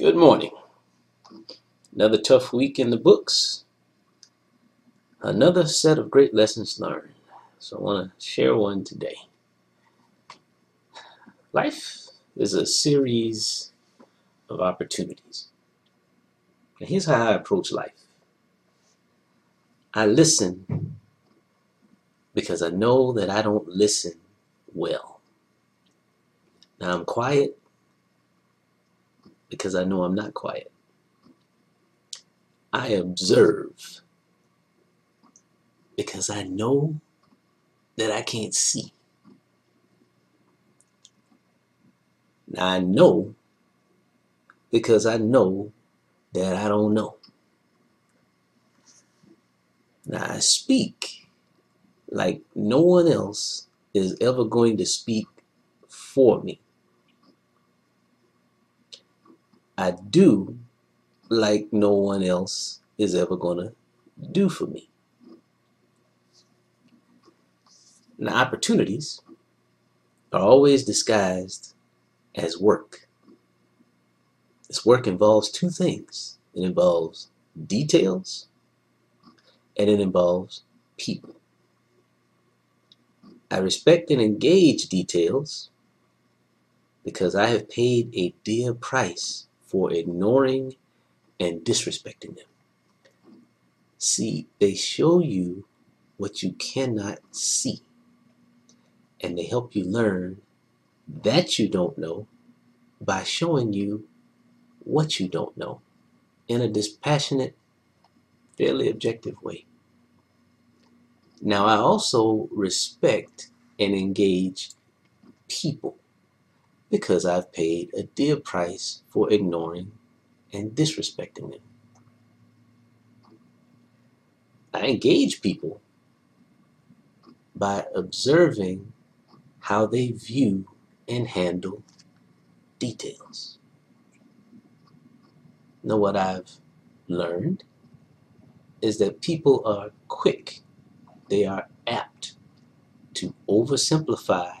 Good morning. Another tough week in the books. Another set of great lessons learned. So I want to share one today. Life is a series of opportunities. And here's how I approach life I listen because I know that I don't listen well. Now I'm quiet because I know I'm not quiet. I observe because I know that I can't see. I know because I know that I don't know. Now I speak like no one else is ever going to speak for me. I do like no one else is ever going to do for me. Now, opportunities are always disguised as work. This work involves two things it involves details and it involves people. I respect and engage details because I have paid a dear price for ignoring and disrespecting them. See, they show you what you cannot see, and they help you learn that you don't know by showing you what you don't know in a dispassionate, fairly objective way. Now, I also respect and engage people because I've paid a dear price for ignoring and disrespecting them. I engage people by observing how they view and handle details. Now, what I've learned is that people are quick, they are apt to oversimplify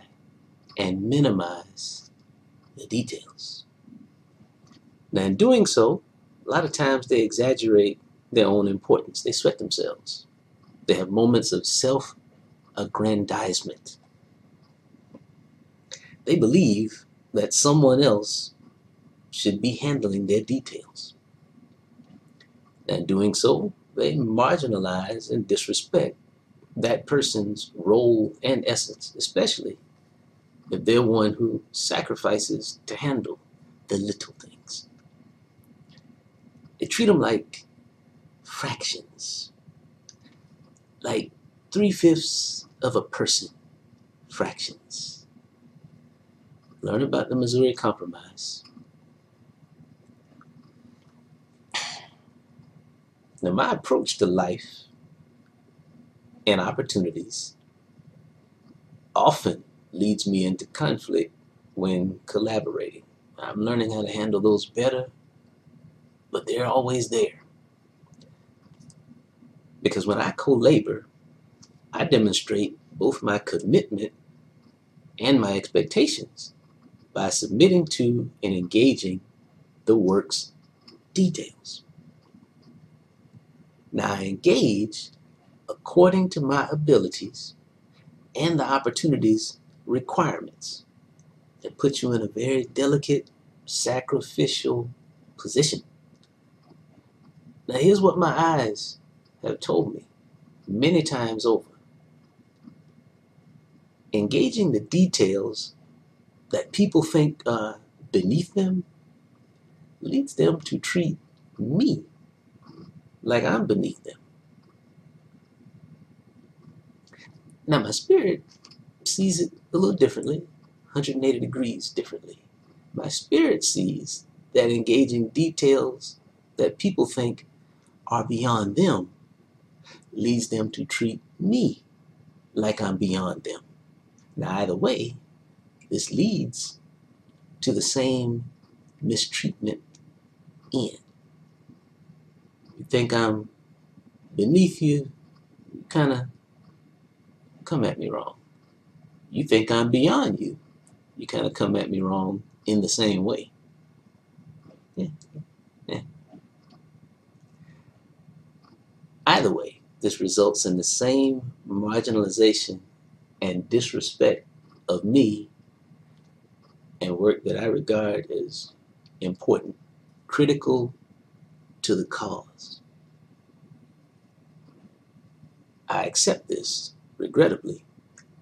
and minimize the details. Now, in doing so, a lot of times they exaggerate their own importance. They sweat themselves. They have moments of self aggrandizement. They believe that someone else should be handling their details. And doing so, they marginalize and disrespect that person's role and essence, especially if they're one who sacrifices to handle the little things. They treat them like fractions, like three fifths of a person fractions. Learn about the Missouri Compromise. Now, my approach to life and opportunities often leads me into conflict when collaborating. I'm learning how to handle those better, but they're always there. Because when I co labor, I demonstrate both my commitment and my expectations by submitting to and engaging the work's details. Now, I engage according to my abilities and the opportunities requirements that put you in a very delicate, sacrificial position. Now, here's what my eyes have told me many times over engaging the details that people think are beneath them leads them to treat me like I'm beneath them. Now, my spirit sees it a little differently, 180 degrees differently. My spirit sees that engaging details that people think are beyond them leads them to treat me like I'm beyond them. Now, either way, this leads to the same mistreatment end. You think I'm beneath you, you kind of come at me wrong you think I'm beyond you. You kind of come at me wrong in the same way. Either way, this results in the same marginalization and disrespect of me and work that I regard as important, critical to the cause. I accept this, regrettably,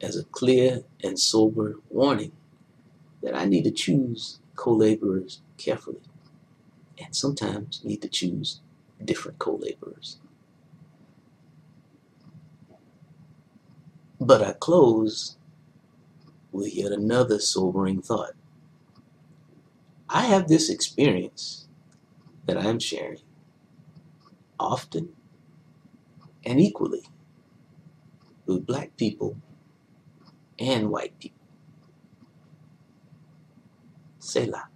as a clear and sober warning that I need to choose co laborers carefully and sometimes need to choose different co laborers. But I close with yet another sobering thought. I have this experience that I'm sharing often and equally with black people and white people. Selah.